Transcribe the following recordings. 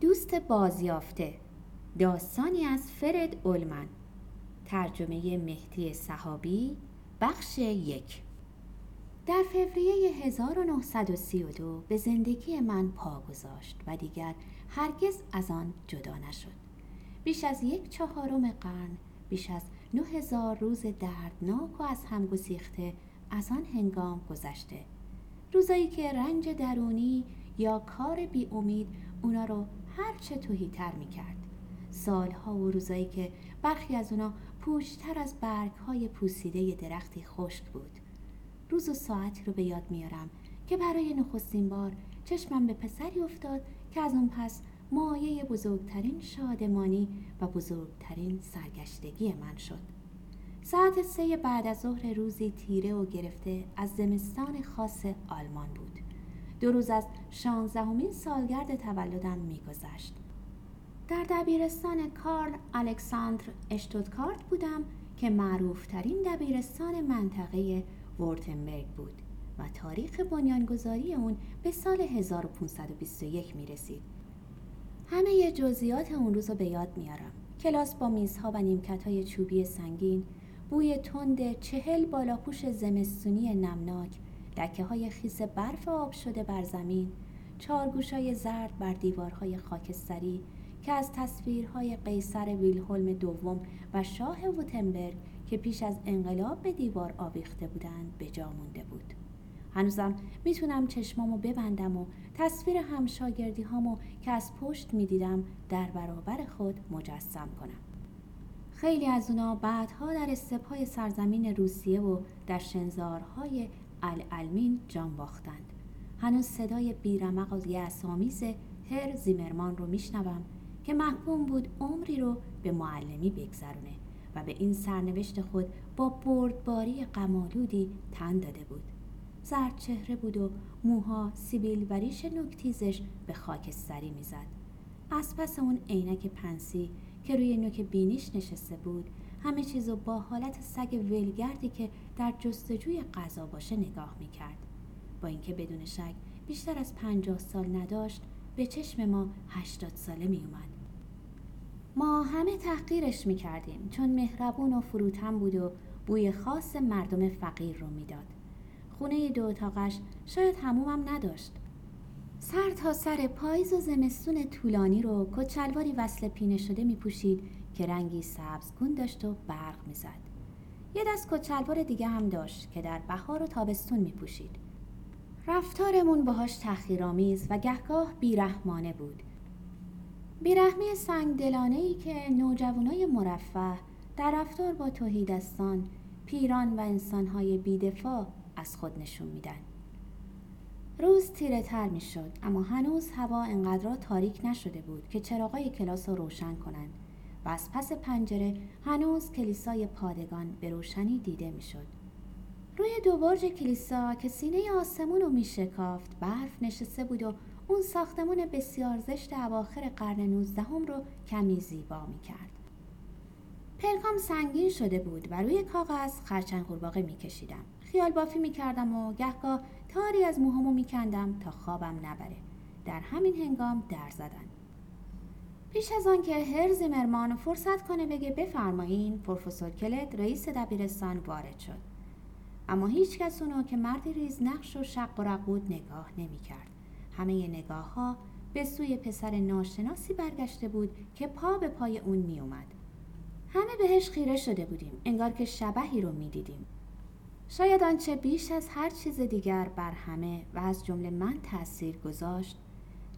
دوست بازیافته داستانی از فرد اولمن. ترجمه مهدی صحابی بخش یک. در فوریه 1932 به زندگی من پا گذاشت و دیگر هرگز از آن جدا نشد. بیش از یک چهارم قرن بیش از نه هزار روز دردناک و از هم گسیخته از آن هنگام گذشته. روزایی که رنج درونی یا کار بی امید اونا رو هرچه توهی تر می کرد. سالها و روزایی که برخی از اونا پوشتر از برگ های پوسیده درختی خشک بود. روز و ساعتی رو به یاد میارم که برای نخستین بار چشمم به پسری افتاد که از اون پس مایه بزرگترین شادمانی و بزرگترین سرگشتگی من شد. ساعت سه بعد از ظهر روزی تیره و گرفته از زمستان خاص آلمان بود. دو روز از شانزدهمین سالگرد تولدم میگذشت در دبیرستان کارل الکساندر اشتوتکارت بودم که معروفترین دبیرستان منطقه ورتنبرگ بود و تاریخ بنیانگذاری اون به سال 1521 می رسید. همه جزئیات اون روز رو به یاد میارم. کلاس با میزها و نیمکت های چوبی سنگین، بوی تند چهل بالاپوش زمستونی نمناک، لکه های خیس برف آب شده بر زمین، چارگوشای زرد بر دیوارهای خاکستری که از تصویرهای قیصر ویلهلم دوم و شاه ووتنبرگ که پیش از انقلاب به دیوار آویخته بودند به جا مونده بود. هنوزم می‌تونم چشمامو ببندم و تصویر همشاگردی هامو که از پشت می‌دیدم در برابر خود مجسم کنم. خیلی از اونا بعدها در استپهای سرزمین روسیه و در شنزارهای العلمین جان باختند. هنوز صدای بیرمق و یعصامیز هر زیمرمان رو میشنوم که محکوم بود عمری رو به معلمی بگذرونه و به این سرنوشت خود با بردباری قمالودی تن داده بود. زرد چهره بود و موها سیبیل و ریش نکتیزش به خاکستری می‌زد. از پس اون عینک پنسی که روی نوک بینیش نشسته بود همه چیزو با حالت سگ ولگردی که در جستجوی غذا باشه نگاه می‌کرد. با اینکه بدون شک بیشتر از پنجاه سال نداشت به چشم ما هشتاد ساله میومد ما همه تحقیرش می‌کردیم چون مهربون و فروتن بود و بوی خاص مردم فقیر رو می‌داد. خونه دو اتاقش شاید همومم نداشت. سر تا سر پاییز و زمستون طولانی رو کچلواری وصل پینه شده می پوشید که رنگی سبزگون داشت و برق می‌زد. یه دست کچلوار دیگه هم داشت که در بهار و تابستون می پوشید. رفتارمون باهاش تحقیرآمیز و گهگاه بیرحمانه بود. بیرحمی سنگ دلانه ای که نوجوانای مرفه در رفتار با توهیدستان پیران و انسانهای بیدفاع از خود نشون میدن. روز تیره تر می شد اما هنوز هوا انقدر تاریک نشده بود که چراغای کلاس رو روشن کنند و از پس پنجره هنوز کلیسای پادگان به روشنی دیده می شد. روی دو برج کلیسا که سینه آسمون رو می شکافت برف نشسته بود و اون ساختمون بسیار زشت اواخر قرن نوزدهم رو کمی زیبا می کرد. پلکام سنگین شده بود و روی کاغذ خرچنگ قورباغه می کشیدم. خیال بافی می کردم و گهگاه تاری از موهامو می کندم تا خوابم نبره. در همین هنگام در زدن. پیش از آن که Herr زیمرمان فرصت کنه بگه بفرمایین پروفسور کلت رئیس دبیرستان وارد شد. اما هیچ کس اونو که مردی ریز نقش و شق و رق بود نگاه نمی کرد. همه نگاه ها به سوی پسر ناشناسی برگشته بود که پا به پای اون می اومد. همه بهش خیره شده بودیم انگار که شبهی رو می دیدیم. شاید آنچه بیش از هر چیز دیگر بر همه و از جمله من تأثیر گذاشت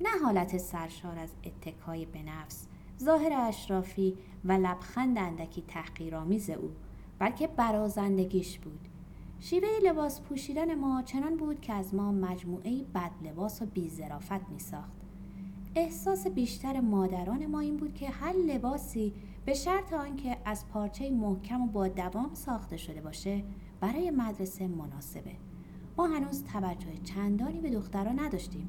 نه حالت سرشار از اتکای به نفس ظاهر اشرافی و لبخند اندکی تحقیرآمیز او بلکه برازندگیش بود شیوه لباس پوشیدن ما چنان بود که از ما مجموعه بد لباس و بیزرافت می ساخت. احساس بیشتر مادران ما این بود که هر لباسی به شرط آنکه از پارچه محکم و با دوام ساخته شده باشه برای مدرسه مناسبه. ما هنوز توجه چندانی به دخترها نداشتیم.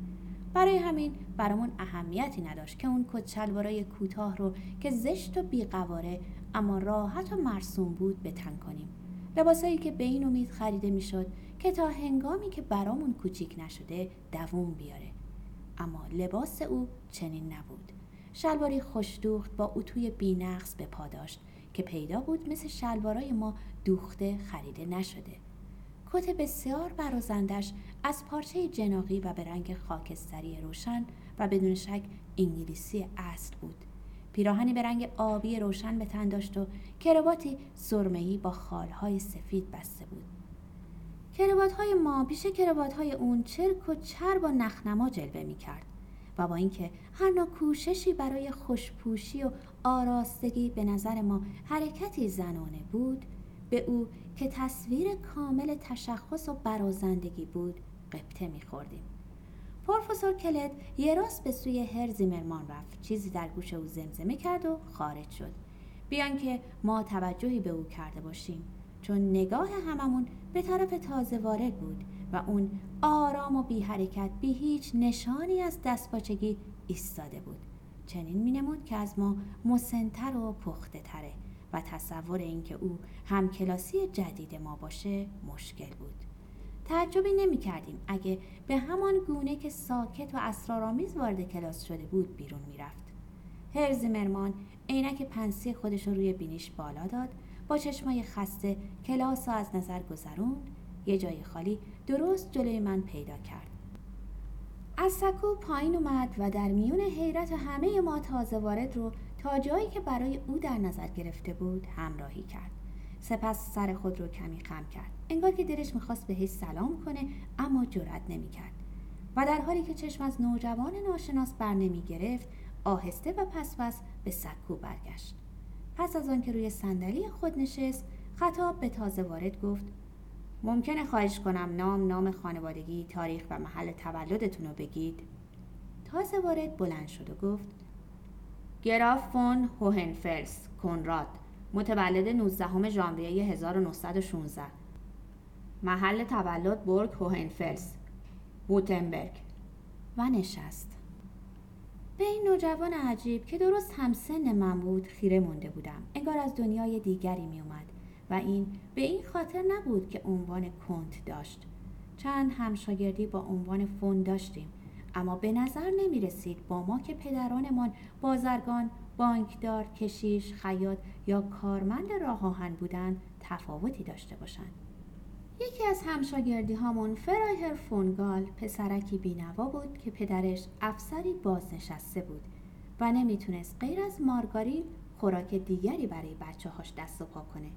برای همین برامون اهمیتی نداشت که اون کت کوتاه رو که زشت و بیقواره اما راحت و مرسوم بود بتن کنیم. لباسایی که به این امید خریده می‌شد که تا هنگامی که برامون کوچیک نشده دووم بیاره. اما لباس او چنین نبود. شلواری خوشدوخت با اتوی بینقص به پا داشت که پیدا بود مثل شلوارای ما دوخته خریده نشده. کت بسیار برازندش از پارچه جناقی و به رنگ خاکستری روشن و بدون شک انگلیسی اصل بود. پیراهنی به رنگ آبی روشن به تن داشت و کرواتی سرمه‌ای با خالهای سفید بسته بود. کروات های ما پیش کروات های اون چرک و چرب و نخنما جلوه می کرد و با اینکه هر نوع کوششی برای خوشپوشی و آراستگی به نظر ما حرکتی زنانه بود به او که تصویر کامل تشخص و برازندگی بود قبطه میخوردیم. پروفسور کلد یه راست به سوی هر زیمرمان رفت چیزی در گوش او زمزمه کرد و خارج شد. بیان که ما توجهی به او کرده باشیم چون نگاه هممون به طرف تازه وارد بود و اون آرام و بی حرکت بی هیچ نشانی از دستپاچگی ایستاده بود. چنین مینمود که از ما مسنتر و پخته تره و تصور اینکه او هم کلاسی جدید ما باشه مشکل بود. تعجبی نمی کردیم اگه به همان گونه که ساکت و اسرارآمیز وارد کلاس شده بود بیرون می‌رفت. هرزیمرمان عینک پنسی خودش رو روی بینیش بالا داد با چشمای خسته کلاس را از نظر گذروند یه جای خالی درست جلوی من پیدا کرد. از سکو پایین اومد و در میون حیرت همه ما تازه وارد رو تا جایی که برای او در نظر گرفته بود همراهی کرد. سپس سر خود رو کمی خم کرد. انگار که دلش می‌خواست بهش سلام کنه اما جرأت نمی‌کرد. و در حالی که چشم از نوجوان ناشناس بر نمی گرفت آهسته و پس پس به سکو برگشت. پس از آنکه روی صندلی خود نشست خطاب به تازه وارد گفت ممکنه خواهش کنم نام نام خانوادگی تاریخ و محل تولدتون رو بگید. تازه وارد بلند شد و گفت گراف فون هوهنفلس کنراد متولد 19 ژانویه 1916 محل تولد برگ هوهنفلس ووتنبرگ. و نشست. به این نوجوان عجیب که درست همسن من بود خیره مونده بودم. انگار از دنیای دیگری می اومد و این به این خاطر نبود که عنوان کنت داشت. چند همشاگردی با عنوان فون داشتیم. اما به نظر نمی رسید با ما که پدرانمان بازرگان، بانکدار، کشیش، خیاط یا کارمند راه آهن بودند تفاوتی داشته باشند. یکی از همشاگردی هامون فرایهر فونگال پسرکی بینوا بود که پدرش افسری بازنشسته بود و نمی‌تونست غیر از مارگارین خوراک دیگری برای بچه هاش دست و پا کنه.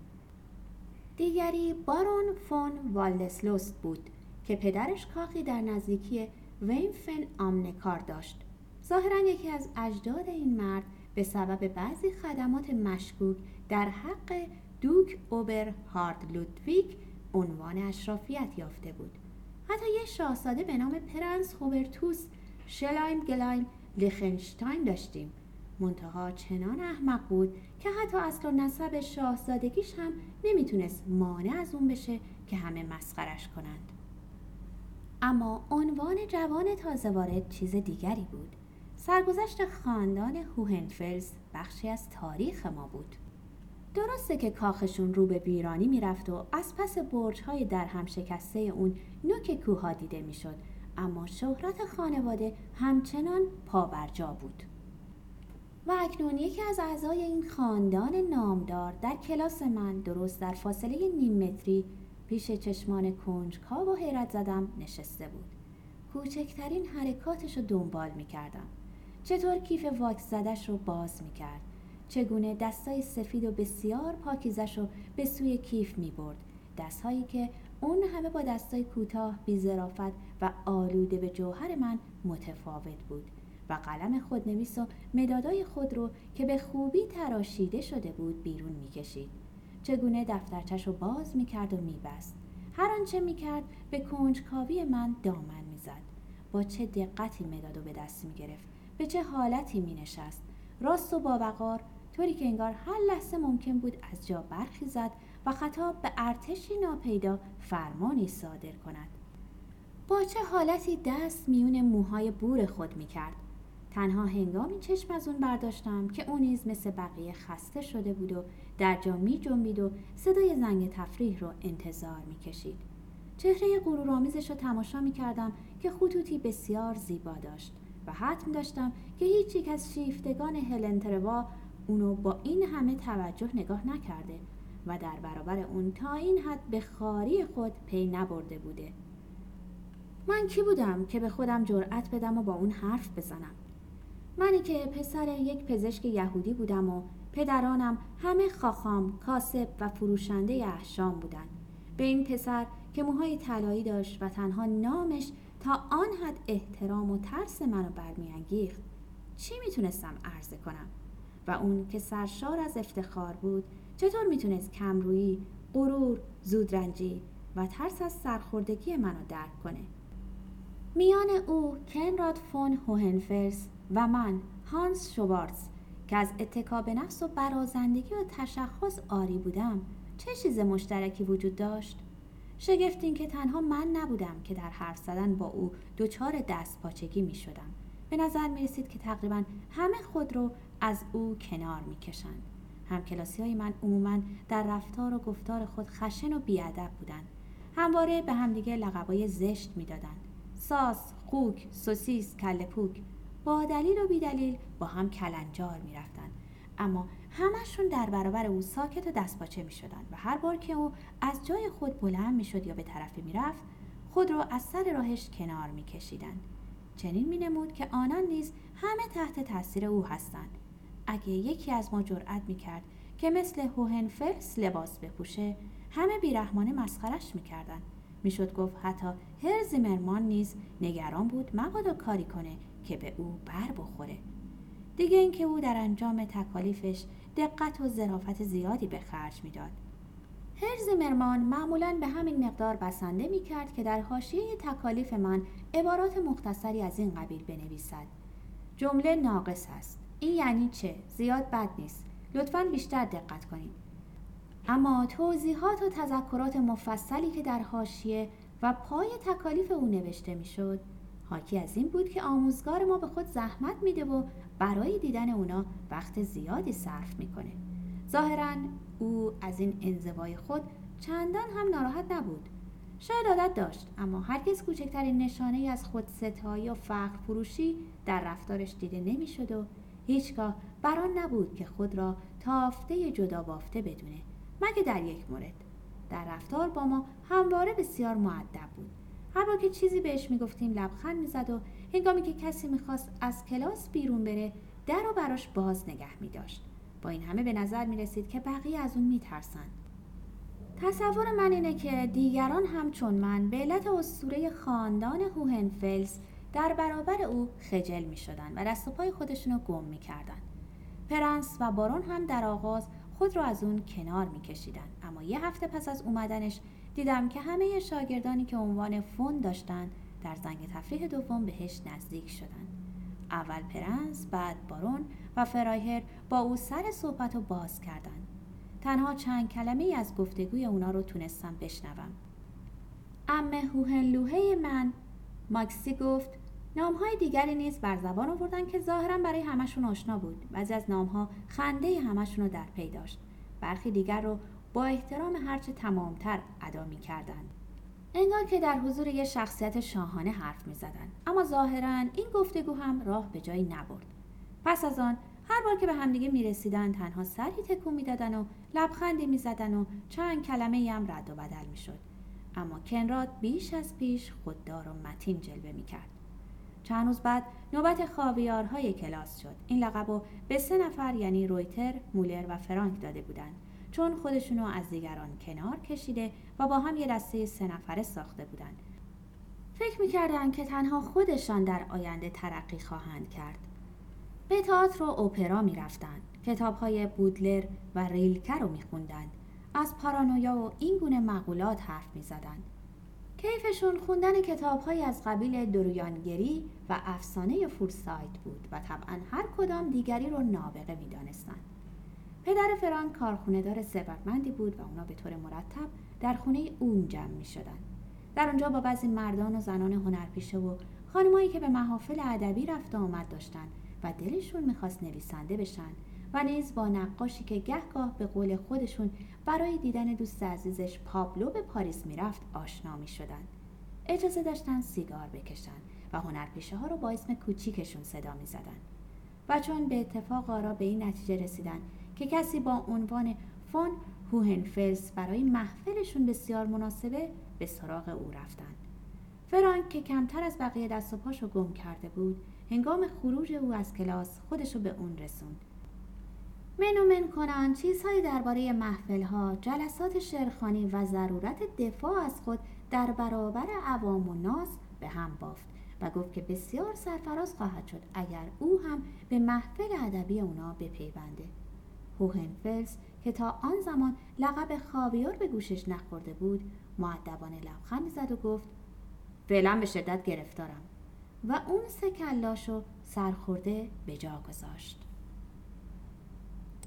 دیگری بارون فون والدسلوست بود که پدرش کاخی در نزدیکی ویمفن آم نکار داشت. ظاهرا یکی از اجداد این مرد به سبب بعضی خدمات مشکوک در حق دوک ابرهارد لودویگ عنوان اشرافیت یافته بود. حتی یه شاهزاده به نام پرنس هوبرتوس شلایم گلایم لیخنشتاین داشتیم. منتها چنان احمق بود که حتی اصل و نسب شاهزادگیش هم نمی‌تونست مانع از اون بشه که همه مسخرش کنند. اما عنوان جوان تازه وارد چیز دیگری بود. سرگذشت خاندان هوهنفلز بخشی از تاریخ ما بود. درسته که کاخشون رو به ویرانی می‌رفت و از پس برج های در هم شکسته اون نوک کوها دیده می‌شد اما شهرت خانواده همچنان پابرجا بود. و اکنون یکی از اعضای این خاندان نامدار در کلاس من درست در فاصله نیم متری پیش چشمان کنجکاو و حیرت زدم نشسته بود. کوچکترین حرکاتش رو دنبال می‌کردم. چطور کیف واکس زدش رو باز می‌کرد. چگونه دستای سفید و بسیار پاکیزش رو به سوی کیف می برد دستهایی که اون همه با دستای کوتاه بیزرافت و آلوده به جوهر من متفاوت بود و قلم خودنویس و مدادای خود رو که به خوبی تراشیده شده بود بیرون می‌کشید. چگونه دفترچش رو باز می‌کرد و میبست. هر آنچه می‌کرد به کنجکاوی من دامن می‌زد. با چه دقتی مداد به دست می‌گرفت. به چه حالتی مینشست. راست و باوقار طوری که انگار هر لحظه ممکن بود از جا برخیزد و خطاب به ارتشی ناپیدا فرمانی صادر کند. با چه حالتی دست میون موهای بور خود می‌کرد. تنها هنگامی چشم از اون برداشتم که اون نیز مثل بقیه خسته شده بود و در جا می جنبید و صدای زنگ تفریح رو انتظار می کشید. چهره غرورآمیزش رو تماشا می کردم که خطوطی بسیار زیبا داشت و حتم داشتم که هیچ یک از شیفتگان هلن اونو با این همه توجه نگاه نکرده و در برابر اون تا این حد به خاری خود پی نبرده بوده من کی بودم که به خودم جرأت بدم و با اون حرف بزنم منی که پسر یک پزشک یهودی بودم و پدرانم همه خاخام، کاسب و فروشنده احشام بودن به این پسر که موهای طلایی داشت و تنها نامش تا آن حد احترام و ترس منو برمیانگیخت. چی می‌تونستم عرضه کنم؟ و اون که سرشار از افتخار بود چطور می‌تونست کمرویی غرور زودرنجی و ترس از سرخوردگی منو درک کنه؟ میان او کنراد فون هوهنفرس و من هانس شوارتز که از اتکا به نفس و برازندگی و تشخص آری بودم چه چیز مشترکی وجود داشت شگفت این که تنها من نبودم که در حرف زدن با او دچار دست پاچگی می شدم. به نظر می رسید که تقریبا همه خود رو از او کنار می کشند. کلاسی های من عموما در رفتار و گفتار خود خشن و بیادب بودند. همواره به همدیگه لقبای زشت می‌دادند. ساس، خوک، سوسیس، کله پوک با دلیل و بیدلیل با هم کلنجار می‌رفتند. اما همشون در برابر او ساکت و دستپاچه می شدن و هر بار که او از جای خود بلند می شد یا به طرفی می رفت خود را از سر راهش کنار می کشیدن. چنین می نمود که آنان نیز همه تحت تاثیر او هستند اگه یکی از ما جرأت می کرد که مثل هوهنفلس لباس بپوشه همه بیرحمانه مسخرش می‌کردند می‌شد گفت حتی هر زیمرمان نیز نگران بود مبادا کاری کنه که به او بر بخوره. دیگه اینکه او در انجام تکالیفش دقت و ظرافت زیادی به خرج می‌داد. هرز مرمان معمولا به همین مقدار بسنده می کرد که در حاشیه تکالیف من عبارات مختصری از این قبیل بنویسد. جمله ناقص است. این یعنی چه؟ زیاد بد نیست. لطفا بیشتر دقت کنید. اما توضیحات و تذکرات مفصلی که در حاشیه و پای تکالیف او نوشته می‌شد حاکی از این بود که آموزگار ما به خود زحمت میده و برای دیدن اونا وقت زیادی صرف می‌کنه. ظاهرا او از این انزوای خود چندان هم ناراحت نبود. شاید عادت داشت اما هرگز کوچکترین نشانه ای از خود ستایی و فقر فروشی در رفتارش دیده نمی‌شد و هیچگاه بران نبود که خود را تافته جدا بافته بدونه مگه در یک مورد. در رفتار با ما همواره بسیار معدب بود. هر بار که چیزی بهش می‌گفتیم لبخند می‌زد و هنگامی که کسی می‌خواست از کلاس بیرون بره در و براش باز نگه میداشت با این همه به نظر می‌رسید که بقیه از اون میترسند تصور من اینه که دیگران همچون من به علت اسطوره خاندان هوهنفلز در برابر او خجل می شدن و دست و پای خودشون رو گم می کردن. پرنس و بارون هم در آغاز خود را از اون کنار می کشیدن. اما یه هفته پس از اومدنش دیدم که همه شاگردانی که عنوان فون داشتن در زنگ تفریح دوم بهش نزدیک شدن. اول پرنس، بعد بارون و فرایهر با او سر صحبت رو باز کردند. تنها چند کلمه از گفتگوی اونا رو تونستم بشنوم. امه هوهنلوهه من ماکسی گفت نامهای دیگری نیز بر زبان آوردن که ظاهرا برای همشون آشنا بود بعضی از نامها خنده همشون رو در پی داشت برخی دیگر رو با احترام هرچه تمامتر ادا می کردن. انگار که در حضور یه شخصیت شاهانه حرف می زدن. اما ظاهرا این گفتگو هم راه به جایی نبرد پس از آن هر بار که به همدیگه می رسیدن تنها سری تکون می دادن و لبخندی می زدن و چند کلمه هم رد و بدل می شد. اما کنراد بیش از پیش خوددار و متین جلوه می کرد. چند روز بعد نوبت خاویارهای کلاس شد این لقب رو به سه نفر یعنی رویتر مولر و فرانک داده بودند چون خودشونو از دیگران کنار کشیده و با هم یه دسته سه نفره ساخته بودند فکر می‌کردن که تنها خودشان در آینده ترقی خواهند کرد. به تئاتر و اپرا می‌رفتند کتابهای بودلر و ریلکر رو میخوندند از پارانویا و این گونه مقولات حرف می‌زدند کیفشون خوندن کتابهایی از قبیل درویانگری و افسانه فورسایت بود و طبعا هر کدام دیگری رو نابغه می‌دانستند پدر فرانک کارخونه دار ثروتمندی بود و اونا به طور مرتب در خونه اون جمع می شدن. در اونجا با بعضی مردان و زنان هنرپیشه و خانمایی که به محافل ادبی رفت و آمد داشتن و دلشون می‌خواست نویسنده بشن و نیز با نقاشی که گهگاه به قول خودشون برای دیدن دوست عزیزش پابلو به پاریس می‌رفت آشنا می شدن. اجازه داشتن سیگار بکشن و هنرپیشه ها رو با اسم کوچیکشون صدا می زدن. و چون به اتفاق آرا به این نتیجه رسیدن که کسی با عنوان فون هوهنفلس برای محفلشون بسیار مناسبه به سراغ او رفتن. فرانک که کمتر از بقیه دست و پاشو گم کرده بود هنگام خروج او از کلاس خودشو به اون رسوند. منومن کنان چیزهایی درباره محفلها جلسات شعرخانی و ضرورت دفاع از خود در برابر عوام و ناس به هم بافت و گفت که بسیار سرفراز خواهد شد اگر او هم به محفل ادبی اونا بپیونده. هوهنفلس که تا آن زمان لقب خاویار به گوشش نخورده بود معدبانه لبخند زد و گفت فعلا به شدت گرفتارم. و اون سه کلاشو سرخورده به جا گذاشت.